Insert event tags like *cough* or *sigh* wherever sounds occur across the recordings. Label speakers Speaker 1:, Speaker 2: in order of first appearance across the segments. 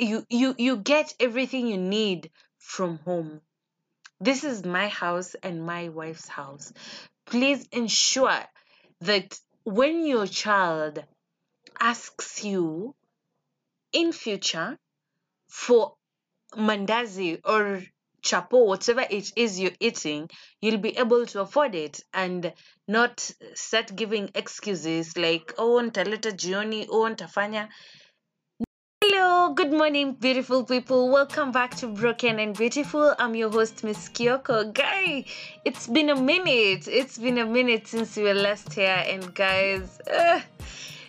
Speaker 1: you you you get everything you need from home. This is my house and my wife's house. Please ensure that when your child asks you in future for mandazi or chapo whatever it is you're eating you'll be able to afford it and not start giving excuses like oh nitaleta jioni oh nitafanya good morning, beautiful people. Welcome back to Broken and Beautiful. I'm your host, Miss Kyoko. Guy, it's been a minute. It's been a minute since we were last here, and guys, uh,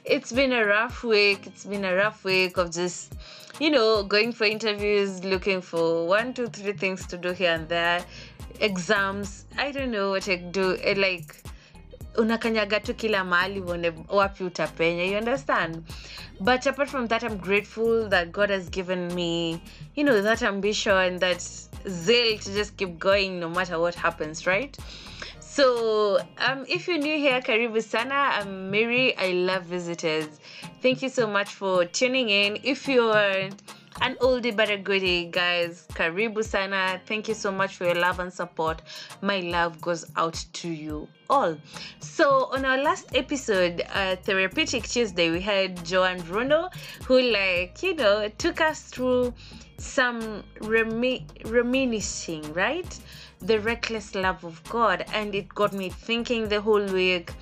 Speaker 1: it's been a rough week. It's been a rough week of just, you know, going for interviews, looking for one, two, three things to do here and there, exams. I don't know what I do. It, like, unakanyaga tu kila mahali uone wapi utapenya you understand? But apart from that i'm grateful that god has given me you know that ambition and that zeal to just keep going no matter what happens right? So um, if you're new here karibu sana. I'm mary. I love visitors. Thank you so much for tuning in. If you're an oldie but a goodie, guys. Karibu sana. Thank you so much for your love and support. My love goes out to you all. So on our last episode, uh, Therapeutic Tuesday, we had Joanne Bruno, who like you know took us through some remi- reminiscing, right? The reckless love of God, and it got me thinking the whole week,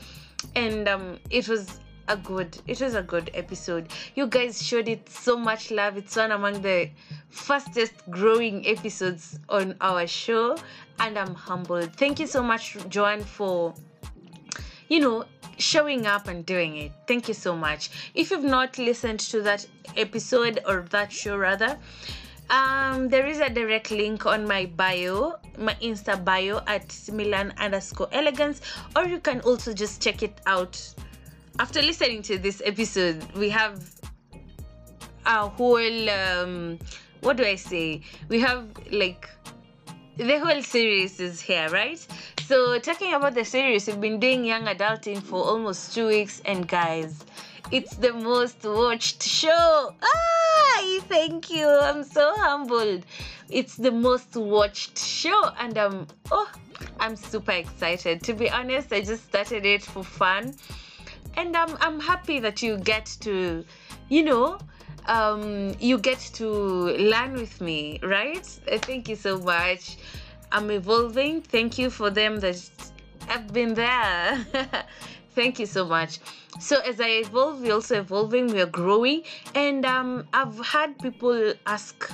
Speaker 1: and um, it was a good it was a good episode. You guys showed it so much love. It's one among the fastest growing episodes on our show and i'm humbled. Thank you so much joanne for you know showing up and doing it. Thank you so much. If you've not listened to that episode or that show rather um, there is a direct link on my bio, my Insta bio at Milan underscore elegance, or you can also just check it out after listening to this episode, we have a whole um, what do I say? We have like the whole series is here, right? So talking about the series, we've been doing young adulting for almost two weeks, and guys, it's the most watched show. Ah, thank you. I'm so humbled. It's the most watched show, and um, oh, I'm super excited. To be honest, I just started it for fun and I'm I'm happy that you get to, you know, um, you get to learn with me, right? Thank you so much. I'm evolving. Thank you for them that have been there. *laughs* Thank you so much. So as I evolve, we're also evolving. We are growing, and um, I've had people ask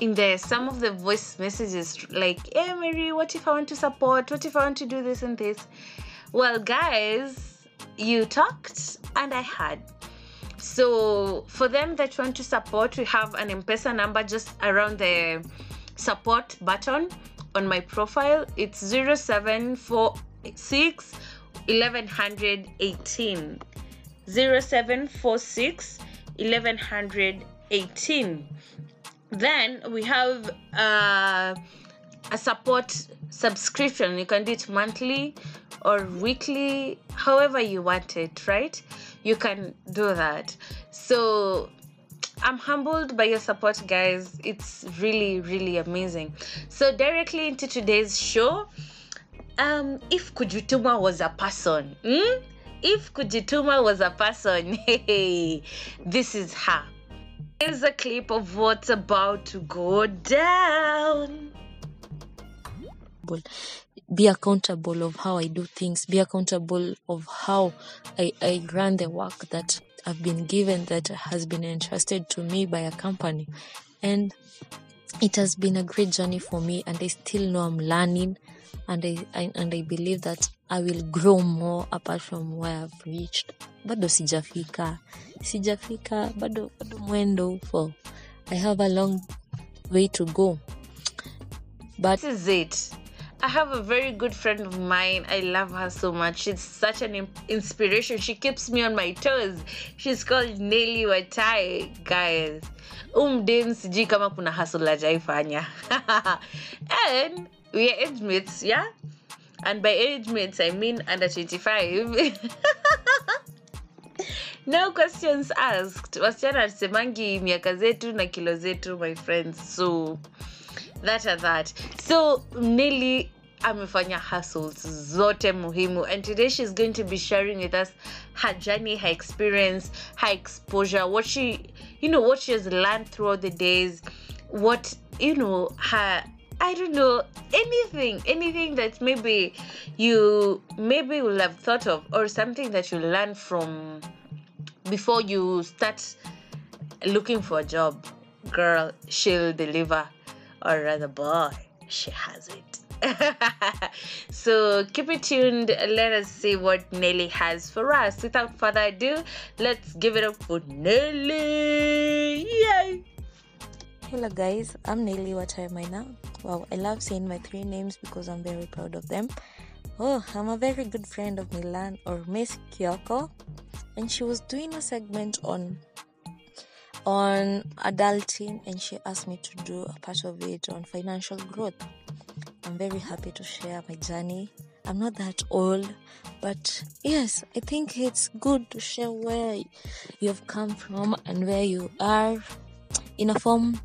Speaker 1: in there some of the voice messages like, "Hey, Mary, what if I want to support? What if I want to do this and this?" Well, guys you talked and I had. So for them that want to support, we have an M-Pesa number just around the support button on my profile. It's 0746 1118. 0746 1118. Then we have uh, a support subscription. You can do it monthly or weekly, however you want it, right? You can do that. So I'm humbled by your support, guys. It's really, really amazing. So, directly into today's show, um, if Kujituma was a person, hmm? if Kujituma was a person, *laughs* hey, this is her. Here's a clip of what's about to go down
Speaker 2: be accountable of how I do things, be accountable of how I, I run the work that I've been given that has been entrusted to me by a company. And it has been a great journey for me and I still know I'm learning and I, I and I believe that I will grow more apart from where I've reached. Bado sijafika. Sijafika, bado bado mwendo for I have a long way to go.
Speaker 1: But this is it I have a very good friend of mine. I love her so much. She's such an inspiration. She keeps me on my toes. She's called Nelly Watai, guys. Umdem sijui kama kuna hustle ajaifanya. *laughs* and we are age mates, yeah? And by age mates, I mean under 25. *laughs* no questions asked wasichana atusemangi miaka zetu na kilo zetu my friends so that are that. So Nelly amefanya hustles zote muhimu. And today she's going to be sharing with us her journey her experience her exposure what she you know what she has learned throughout the days what you know her I don't know anything, anything that maybe you maybe will have thought of, or something that you learn from before you start looking for a job. Girl, she'll deliver, or rather, boy, she has it. *laughs* so keep it tuned. Let us see what Nelly has for us. Without further ado, let's give it up for Nelly. Yay!
Speaker 2: Hello guys, I'm Nelly. What am I now? Wow, I love saying my three names because I'm very proud of them. Oh, I'm a very good friend of Milan or Miss Kyoko, and she was doing a segment on on adulting, and she asked me to do a part of it on financial growth. I'm very happy to share my journey. I'm not that old, but yes, I think it's good to share where you've come from and where you are in a form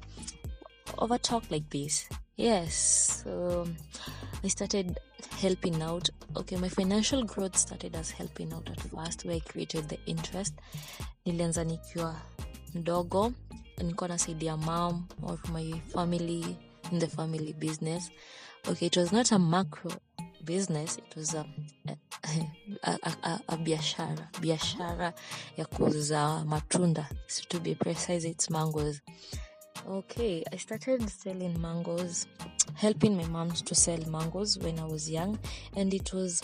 Speaker 2: of a talk like this. Yes, so I started helping out. Okay, my financial growth started as helping out at first, where I created the interest. Nilianza nikiwa mdogo, nilikuwa nasaidia mom or my family in the family business. Okay, it was not a macro business, it was a, a, a, a, a biashara biashara ya kuuza matunda. So to be precise, it's mangoes. Okay, I started selling mangoes, helping my mom to sell mangoes when I was young, and it was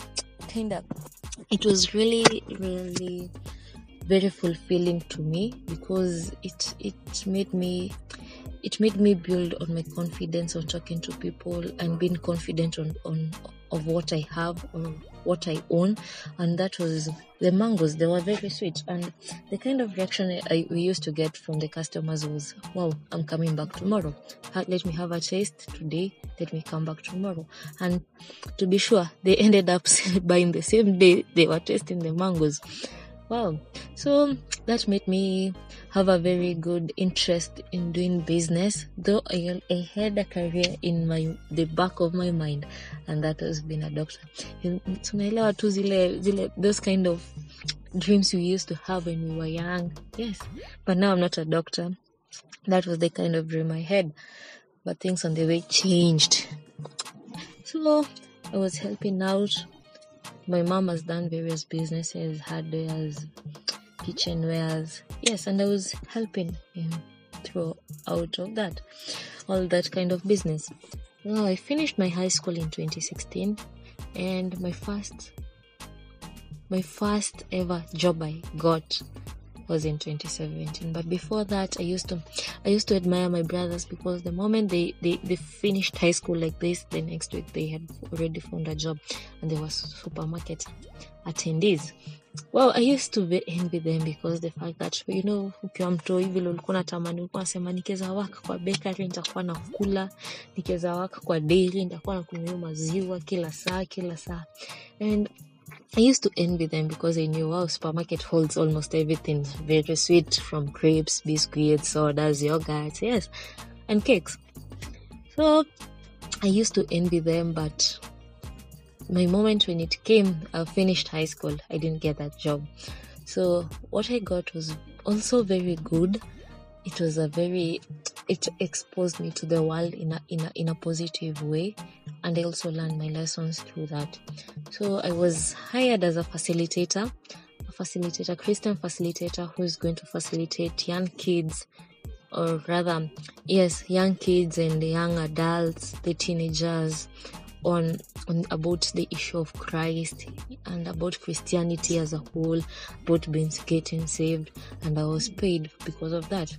Speaker 2: kind of, it was really, really very fulfilling to me because it it made me it made me build on my confidence on talking to people and being confident on on of what I have or what I own, and that was the mangoes. They were very sweet, and the kind of reaction I, we used to get from the customers was, "Wow, I'm coming back tomorrow. Let me have a taste today. Let me come back tomorrow." And to be sure, they *laughs* ended up *laughs* buying the same day they were tasting the mangoes. Wow. So that made me have a very good interest in doing business, though I, I had a career in my the back of my mind, and that was being a doctor. Those kind of dreams we used to have when we were young. Yes. But now I'm not a doctor. That was the kind of dream I had. But things on the way changed. So I was helping out my mom has done various businesses, hardwares, kitchenwares. Yes, and I was helping him through out of that, all that kind of business. Well, I finished my high school in 2016, and my first, my first ever job I got was in 2017 but before that i used to i used to admire my brothers because the moment they they, they finished high school like this the next week they had already found a job and they were supermarket attendees. Well i used to be envy them because the fact that you know ukiwa mtoi vile ulikuwa natamani ulikuwa nasema nikiweza waka kwa bakery nitakuwa nakula. Nikiweza waka kwa dairy nitakuwa nakunywa maziwa kila saa kila saa. And I used to envy them because I knew wow, supermarket holds almost everything very sweet from crepes, biscuits, sodas, yogurts, yes, and cakes. So I used to envy them, but my moment when it came, I finished high school, I didn't get that job. So what I got was also very good. It was a very it exposed me to the world in a in a in a positive way and I also learned my lessons through that. So I was hired as a facilitator, a facilitator, Christian facilitator who is going to facilitate young kids or rather yes, young kids and young adults, the teenagers on on about the issue of Christ and about Christianity as a whole, about being getting saved, and I was paid because of that.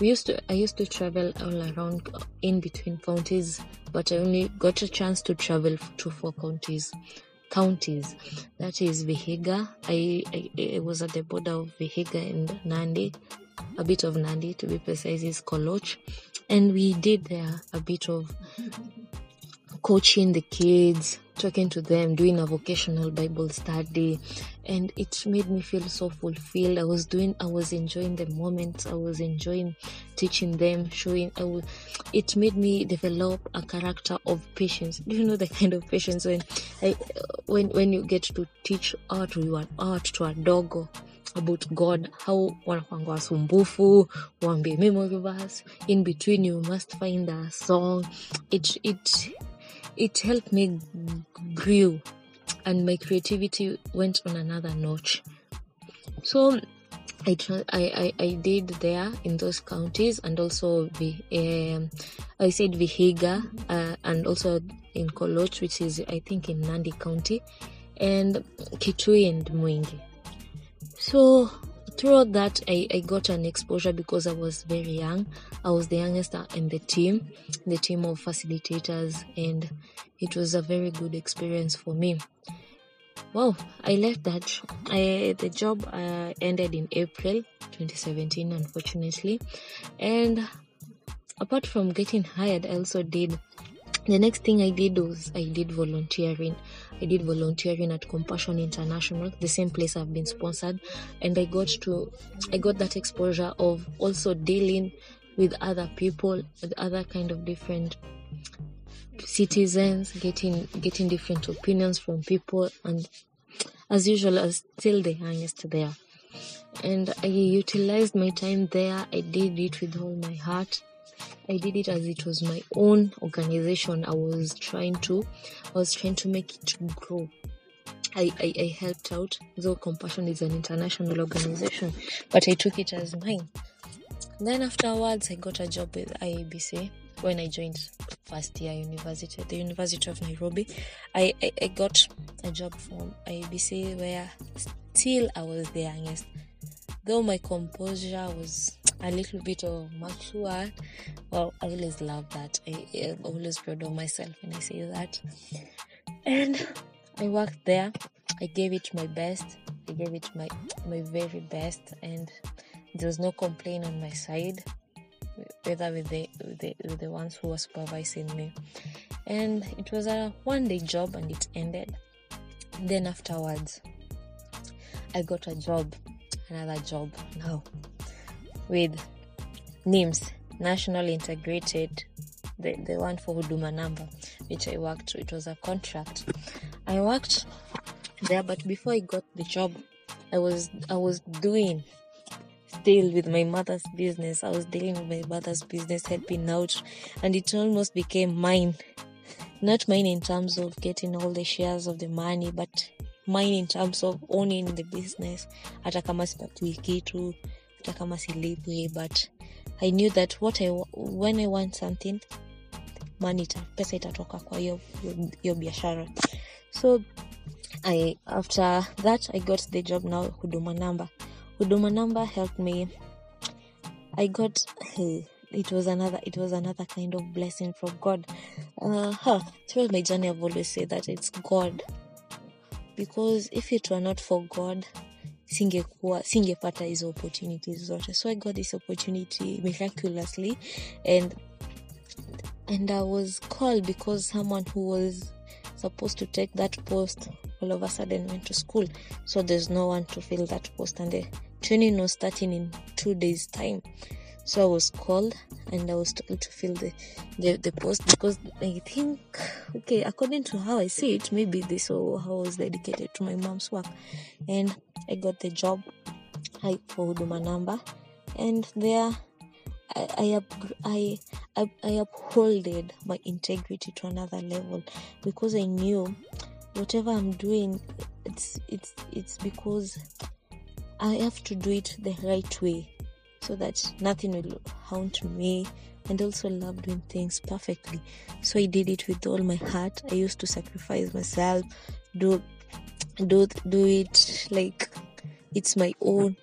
Speaker 2: We used to I used to travel all around uh, in between counties, but I only got a chance to travel to four counties. Counties, that is Vihiga. I, I I was at the border of Vihiga and Nandi, a bit of Nandi to be precise is Koloch, and we did there a bit of coaching the kids, talking to them, doing a vocational Bible study, and it made me feel so fulfilled. I was doing, I was enjoying the moments, I was enjoying teaching them, showing. I was, it made me develop a character of patience. Do you know the kind of patience when, I, when when you get to teach art to your art to a dog about God, how wanakwanga wasumbufu, wambie memory verse. In between, you must find a song. It it it helped me grow, and my creativity went on another notch. So I, I, I, did there in those counties and also the um, I said Vihiga uh, and also in Koloch, which is I think in Nandi County, and Kitui and Mwingi. So throughout that, I, I got an exposure because I was very young. I was the youngest in the team, the team of facilitators, and it was a very good experience for me. Well, I left that. I, the job uh, ended in April 2017, unfortunately. And apart from getting hired, I also did the next thing I did was I did volunteering. I did volunteering at Compassion International, the same place I've been sponsored, and I got to I got that exposure of also dealing with other people, with other kind of different citizens, getting getting different opinions from people, and as usual, I was still the youngest there. And I utilized my time there. I did it with all my heart. I did it as it was my own organization. I was trying to, I was trying to make it grow. I, I, I helped out, though Compassion is an international organization, but I took it as mine. Then afterwards, I got a job with IEBC when I joined first year university at the University of Nairobi. I, I, I got a job from IEBC where still I was the youngest. Though my composure was a little bit of mature, well, I always love that. I, I'm always proud of myself when I say that. And I worked there. I gave it my best. I gave it my my very best, and there was no complaint on my side, whether with the with the, with the ones who were supervising me. And it was a one day job, and it ended. Then afterwards, I got a job, another job now with NIMS, National Integrated, the, the one for Huduma number, which I worked. It was a contract. I worked there, but before I got the job, I was I was doing still with my mother's business. I was dealing with my mother's business, helping out, and it almost became mine. Not mine in terms of getting all the shares of the money, but mine in terms of owning the business. Hata kama sipatui kitu, hata kama silipwi, but I knew that what I when I want something, money ita, pesa itatoka kwa hiyo hiyo biashara. So I after that I got the job now Huduma number. Huduma number helped me. I got *laughs* it was another it was another kind of blessing from God. Uh, huh, throughout my journey I've always said that it's God because if it were not for God singekuwa singepata hizo opportunities zote. So i got this opportunity miraculously and and i was called because someone who was supposed to take that post all of a sudden went to school. So there's no one to fill that post and the training was starting in two days time so i was called and i was told to fill the, the, the post because i think okay according to how i see it maybe this was how i was dedicated to my mom's work. And i got the job I, for huduma number and there I, I, up, I, I, I upholded my integrity to another level because I knew whatever I'm doing, it's it's it's because I have to do it the right way, so that nothing will haunt me. And also love doing things perfectly. So I did it with all my heart. I used to sacrifice myself, do do do it like it's my own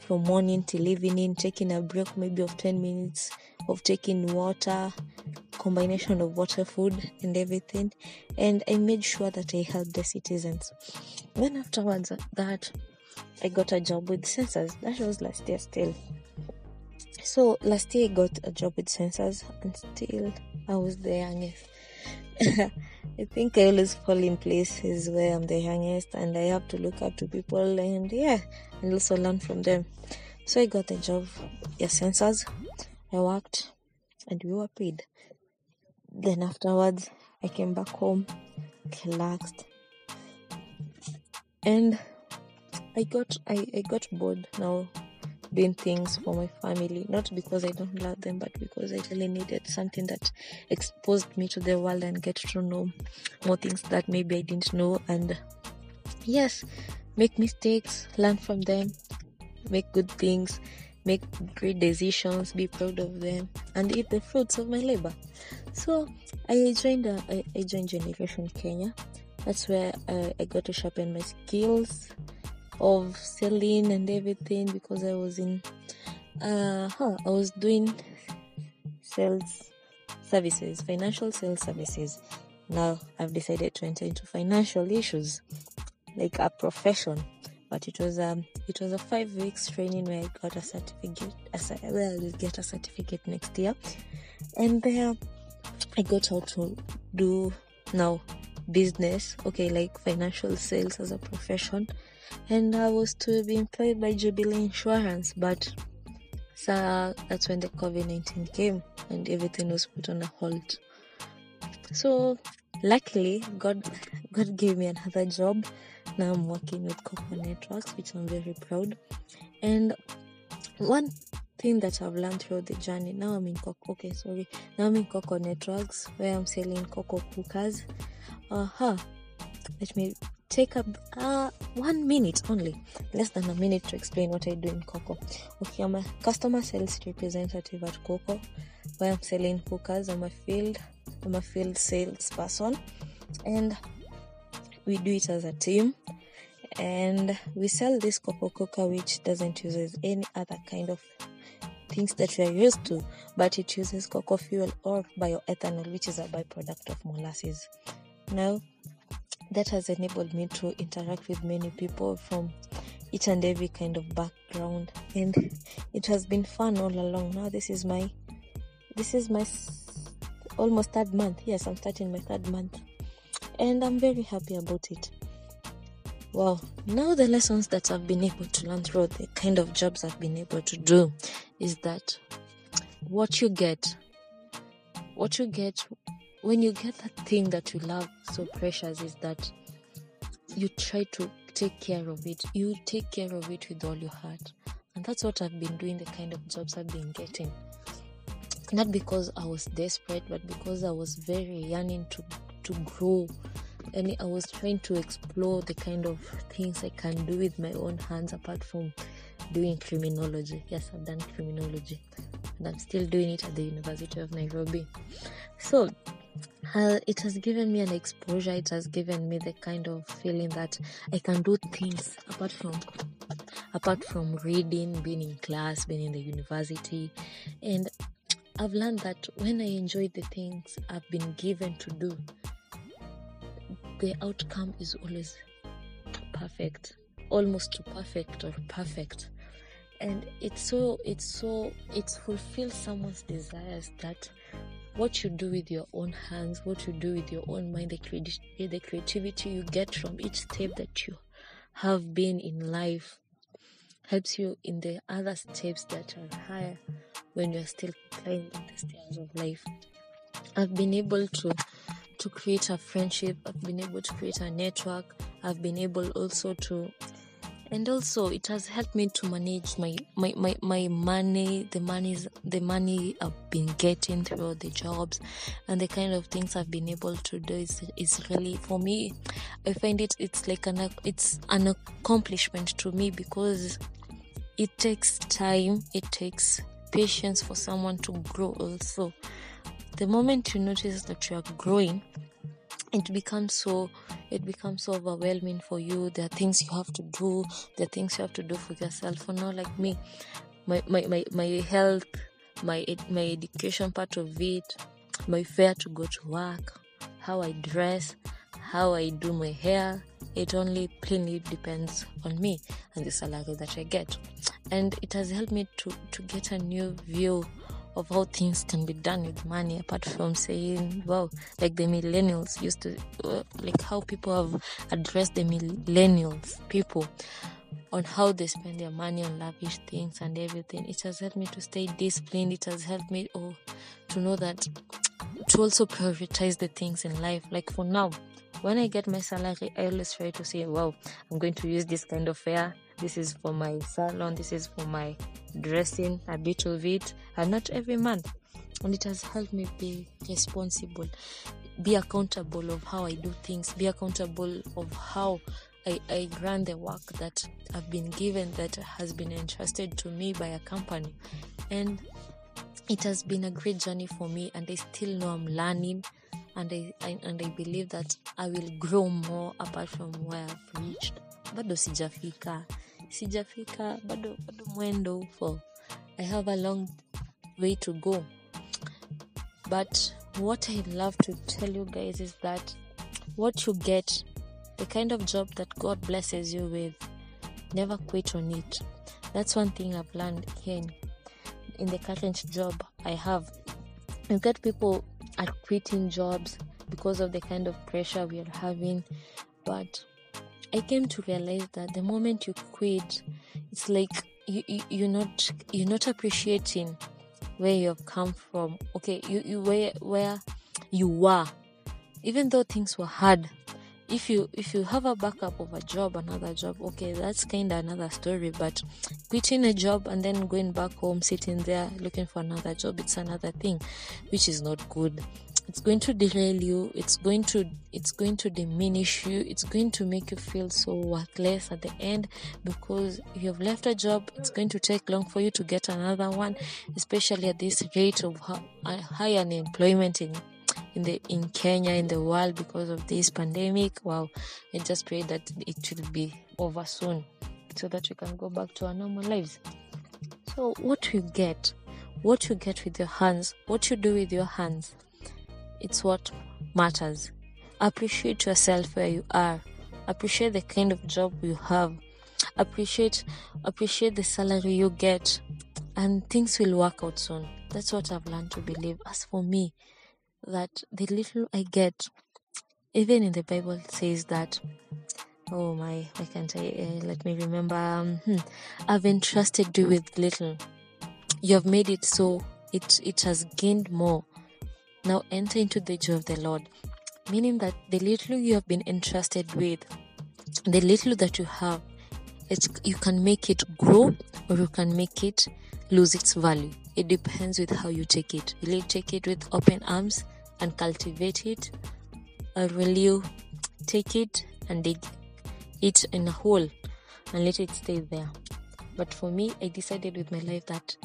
Speaker 2: from morning till evening, taking a break maybe of 10 minutes of taking water, combination of water, food, and everything. And I made sure that I helped the citizens. Then afterwards, that I got a job with Census. That was last year still. So last year I got a job with Census, and still I was the youngest. *laughs* I think I always fall in places where I'm the youngest and I have to look up to people and yeah, and also learn from them. So I got a job at census. I worked and we were paid. Then afterwards, I came back home, relaxed, and I got I, I got bored now doing things for my family not because i don't love them but because i really needed something that exposed me to the world and get to know more things that maybe i didn't know. And yes make mistakes learn from them make good things make great decisions be proud of them and eat the fruits of my labor. So i joined uh, I, I joined generation kenya. That's where uh, i got to sharpen my skills of selling and everything because I was in uh huh, I was doing sales services, financial sales services. Now I've decided to enter into financial issues like a profession. But it was um it was a five weeks training where I got a certificate I will get a certificate next year. And there I got how to do now business, okay, like financial sales as a profession and I was to be employed by Jubilee Insurance, but so that's when the COVID 19 came and everything was put on a hold. So, luckily, God, God gave me another job. Now I'm working with KOKO Networks, which I'm very proud. And one thing that I've learned throughout the journey, now I'm in KOKO, okay, sorry, now I'm in KOKO Networks where I'm selling KOKO cookers. Uh huh. Let me take up uh, one minute only, less than a minute to explain what I do in KOKO. Okay, I'm a customer sales representative at KOKO, where I'm selling hookers. I'm a field, I'm a field salesperson, and we do it as a team. And we sell this KOKO cooker, which doesn't use any other kind of things that we are used to, but it uses KOKO fuel or bioethanol, which is a byproduct of molasses. Now, that has enabled me to interact with many people from each and every kind of background. And it has been fun all along. Now this is my this is my almost third month. Yes i'm starting my third month. And i'm very happy about it. Wow now the lessons that i've been able to learn through the kind of jobs i've been able to do is that what you get what you get when you get that thing that you love so precious is that you try to take care of it. You take care of it with all your heart. And that's what i've been doing the kind of jobs i've been getting. Not because i was desperate but because i was very yearning to to grow. And i was trying to explore the kind of things i can do with my own hands apart from doing criminology. Yes i've done criminology and i'm still doing it at the university of nairobi. So uh, it has given me an exposure it has given me the kind of feeling that i can do things apart from apart from reading being in class being in the university. And i've learned that when i enjoy the things i've been given to do the outcome is always perfect almost perfect or perfect. And it's so it's so it fulfills someone's desires that what you do with your own hands, what you do with your own mind, the, the creativity you get from each step that you have been in life helps you in the other steps that are higher when you're still climbing the stairs of life. I've been able to to create a friendship, I've been able to create a network, I've been able also to and also it has helped me to manage my my, my, my money the money's the money i've been getting through all the jobs and the kind of things i've been able to do is, is really for me i find it it's like an it's an accomplishment to me because it takes time it takes patience for someone to grow also. The moment you notice that you are growing it becomes so it becomes so overwhelming for you. There are things you have to do there are things you have to do for yourself. For now like me my my, my, my health my my education part of it my fare to go to work how i dress how i do my hair it only plainly depends on me and the salary that i get. And it has helped me to to get a new view of how things can be done with money apart from saying wow like the millennials used to uh, like how people have addressed the millennials people on how they spend their money on lavish things and everything. It has helped me to stay disciplined. It has helped me oh, to know that to also prioritize the things in life. Like for now when i get my salary i always try to say wow i'm going to use this kind of fare this is for my salon this is for my dressing a bit of it and not every month. And it has helped me be responsible be accountable of how i do things be accountable of how I, I run the work that I've been given that has been entrusted to me by a company. And it has been a great journey for me and I still know I'm learning and I, I and I believe that I will grow more apart from where I've reached. Bado sijafika sijafika bado bado mwendo upo I have a long way to go but what I love to tell you guys is that what you get the kind of job that God blesses you with, never quit on it. That's one thing I've learned here in, in the current job I have. You get people are quitting jobs because of the kind of pressure we are having, but I came to realize that the moment you quit, it's like you, you you're not you're not appreciating where you have come from. Okay, you, you where where you were, even though things were hard if you if you have a backup of a job another job okay that's kind of another story. But quitting a job and then going back home sitting there looking for another job it's another thing which is not good it's going to derail you. It's going to it's going to diminish you. It's going to make you feel so worthless at the end because you've left a job. It's going to take long for you to get another one especially at this rate of uh, high unemployment in in the in Kenya in the world because of this pandemic. Wow, I just pray that it will be over soon so that we can go back to our normal lives. So what you get, what you get with your hands, what you do with your hands, it's what matters. Appreciate yourself where you are. Appreciate the kind of job you have. Appreciate appreciate the salary you get and things will work out soon. That's what I've learned to believe. As for me, that the little I get, even in the Bible says that, oh my, I can't, uh, let me remember, um, hmm, I've entrusted you with little. You have made it so it, it has gained more. Now enter into the joy of the Lord. Meaning that the little you have been entrusted with, the little that you have, it's, you can make it grow or you can make it lose its value. It depends with how you take it. Will you take it with open arms and cultivate it, or will you take it and dig it in a hole and let it stay there? But for me, I decided with my life that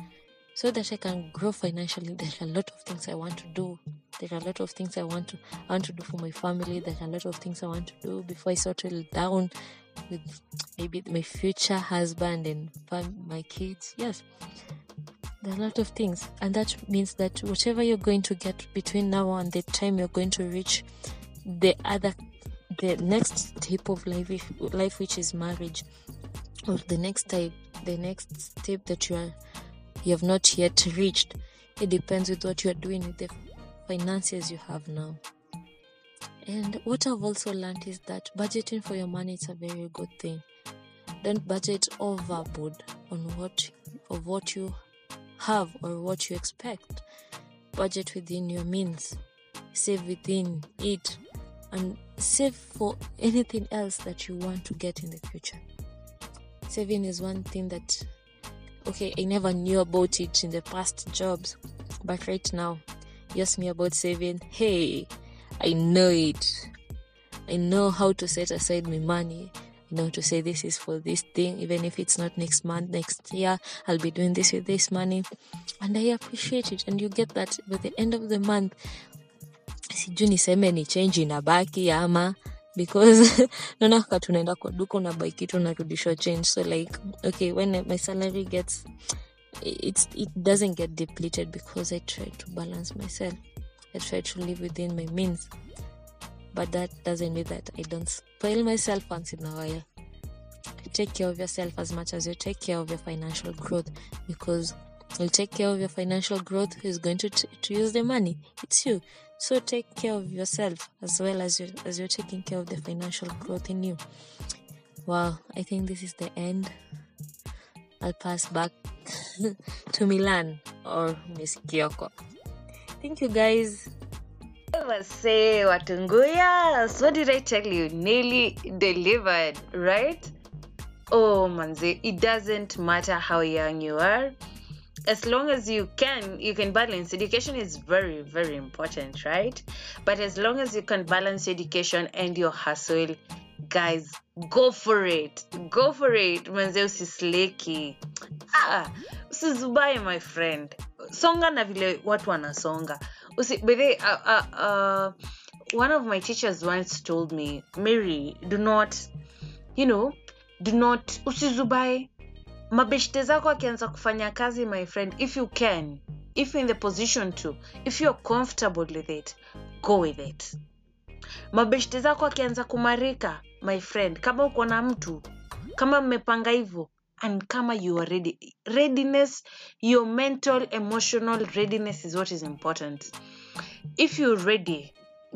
Speaker 2: so that I can grow financially, there are a lot of things I want to do. There are a lot of things I want to I want to do for my family. There are a lot of things I want to do before I settle down with maybe my future husband and my kids. Yes, there are a lot of things, and that means that whatever you're going to get between now and the time you're going to reach the other, the next step of life, life which is marriage, or the next type, the next step that you are you have not yet reached. It depends with what you are doing with the finances you have now. And what I've also learned is that budgeting for your money is a very good thing. Don't budget overboard on what of what you have or what you expect. Budget within your means, save within it, and save for anything else that you want to get in the future. Saving is one thing that, okay, I never knew about it in the past jobs, but right now, you ask me about saving, hey, I know it. I know how to set aside my money. You know to say this is for this thing even if it's not next month next year i'll be doing this with this money. And i appreciate it. And you get that by the end of the month. Sijui niseme ni change in inabaki ama because *laughs* naona wakati tunaenda kwa duka unabai kitu unarudishwa change. So like okay when my salary gets it's it doesn't get depleted because i try to balance myself. I try to live within my means. But that doesn't mean that I don't spoil myself once in a while. Take care of yourself as much as you take care of your financial growth because will take care of your financial growth who is going to, t- to use the money? It's you so take care of yourself as well as you as you're taking care of the financial growth in you wow i think this is the end i'll pass back *laughs* to milan or miss kyoko thank you guys
Speaker 1: say Watunguyas, what did I tell you? Nelly delivered, right? Oh, manze, it doesn't matter how young you are. As long as you can, you can balance. Education is very, very important, right? But as long as you can balance education and your hustle, guys, go for it. Go for it. Manze, usisleki. Ah, usizubaye, my friend. Songa na vile watu wanasonga. Usi, by the way, uh, uh, uh, one of my teachers once told me, Mary, do not, you know, do not, usizubae. Mabeshte zako akianza kufanya kazi, my friend, if you can, if in the position to, if you're comfortable with it, go with it. Mabeshte zako akianza kumarika, my friend, kama uko na mtu, kama mmepanga hivyo, and kama you are ready. Readiness, your mental, emotional readiness is what is important. If you're ready,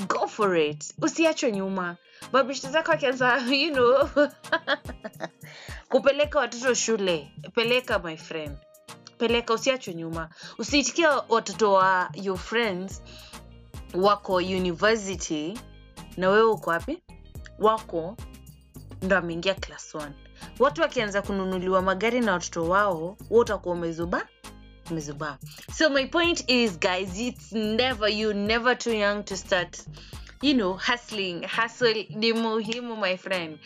Speaker 1: go for it. Usiachwe nyuma. Mabeshte zako akianza, *laughs* you know, *laughs* kupeleka watoto shule, peleka my friend. Peleka, usiachwe nyuma. usiitikia watoto wa your friends wako university na wewe uko wapi? Wako ndo ameingia class 1 watu wakianza kununuliwa magari na watoto wao wa utakuwa umezuba umezuba so my point is guys it's never you never too young to start you know hustling. Hustle ni muhimu my friend.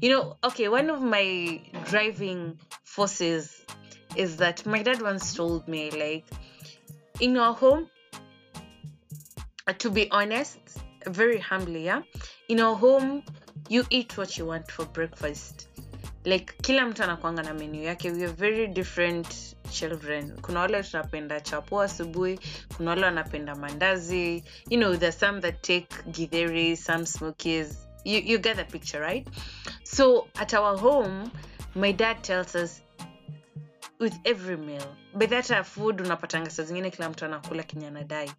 Speaker 1: You know okay one of my driving forces is that my dad once told me like in our home to be honest very humbly yeah in our home you eat what you want for breakfast. Like kila mtu anakwanga na menu yake. We are very different children. Kuna wale tunapenda chapo asubuhi kuna wale wanapenda mandazi. You know there's some that take githeri some smokies. You, you get the picture right? So at our home my dad tells us with every meal. By that uh, food unapatanga saa zingine kila mtu anakula kenye anadai.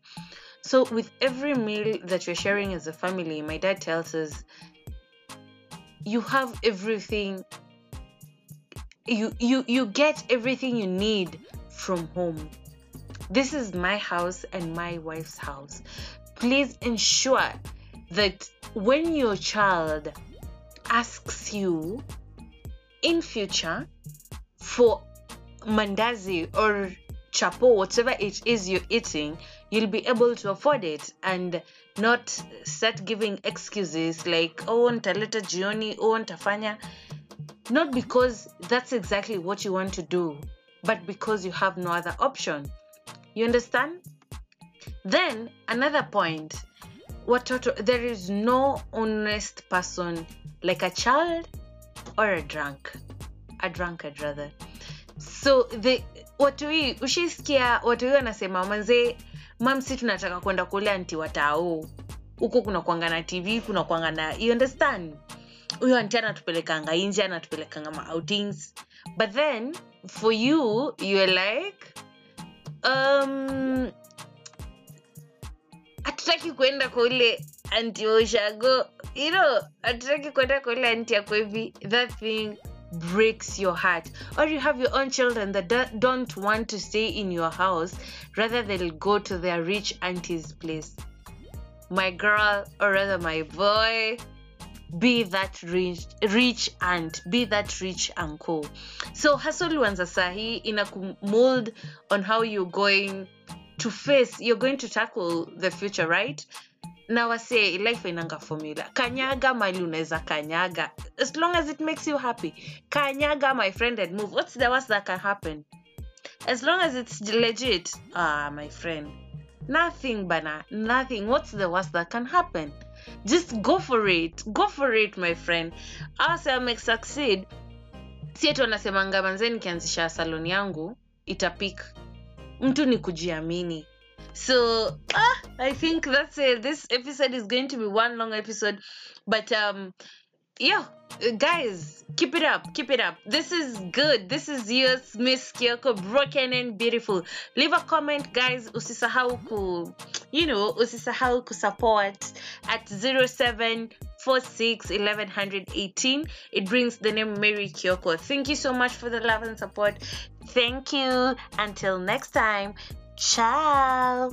Speaker 1: So with every meal that you're sharing as a family my dad tells us you have everything you you you get everything you need from home. This is my house and my wife's house. Please ensure that when your child asks you in future for mandazi or chapo whatever it is you're eating you'll be able to afford it and not start giving excuses like oh nitaleta jioni oh nitafanya not because that's exactly what you want to do but because you have no other option. You understand? Then another point. Watoto there is no honest person like a child or a drunk. A drunkard rather. So the watu hii ushaisikia watu hii wanasema manzee mamsi tunataka kwenda kule anti watao huko kuna kwanga na tv kuna kwanga na you understand huyo anti anatupelekanga nje anatupelekanga ma outings but then for you you're like um hatutaki kwenda kwa ule anti wa ushago. You know hatutaki kwenda kwa ule anti yako hivi. That thing breaks your heart. Or you have your own children that don't want to stay in your house. Rather they'll go to their rich auntie's place. My girl or rather my boy be that rich, rich aunt be that rich uncle so hustle wanza sahi ina mold on how you're going to face you're going to tackle the future right? Na wase life inanga formula. Kanyaga mali unaweza kanyaga. As long as it makes you happy. Kanyaga my friend and move. What's the worst that can happen? As long as it's legit. Ah my friend. Nothing bana. Nothing. What's the worst that can happen just go for it. Go for it my friend. Asa make succeed. Si eti wanasemanga nikianzisha salon yangu itapik. Mtu ni kujiamini. So ah, i think that's it. This episode is going to be one long episode but um yeah uh, guys keep it up keep it up. This is good. This is yours miss kyoko broken and beautiful. Leave a comment guys. Usisahau ku you know usisahau ku support at 0746 1118 it brings the name mary kyoko. Thank you so much for the love and support. Thank you. Until next time. Ciao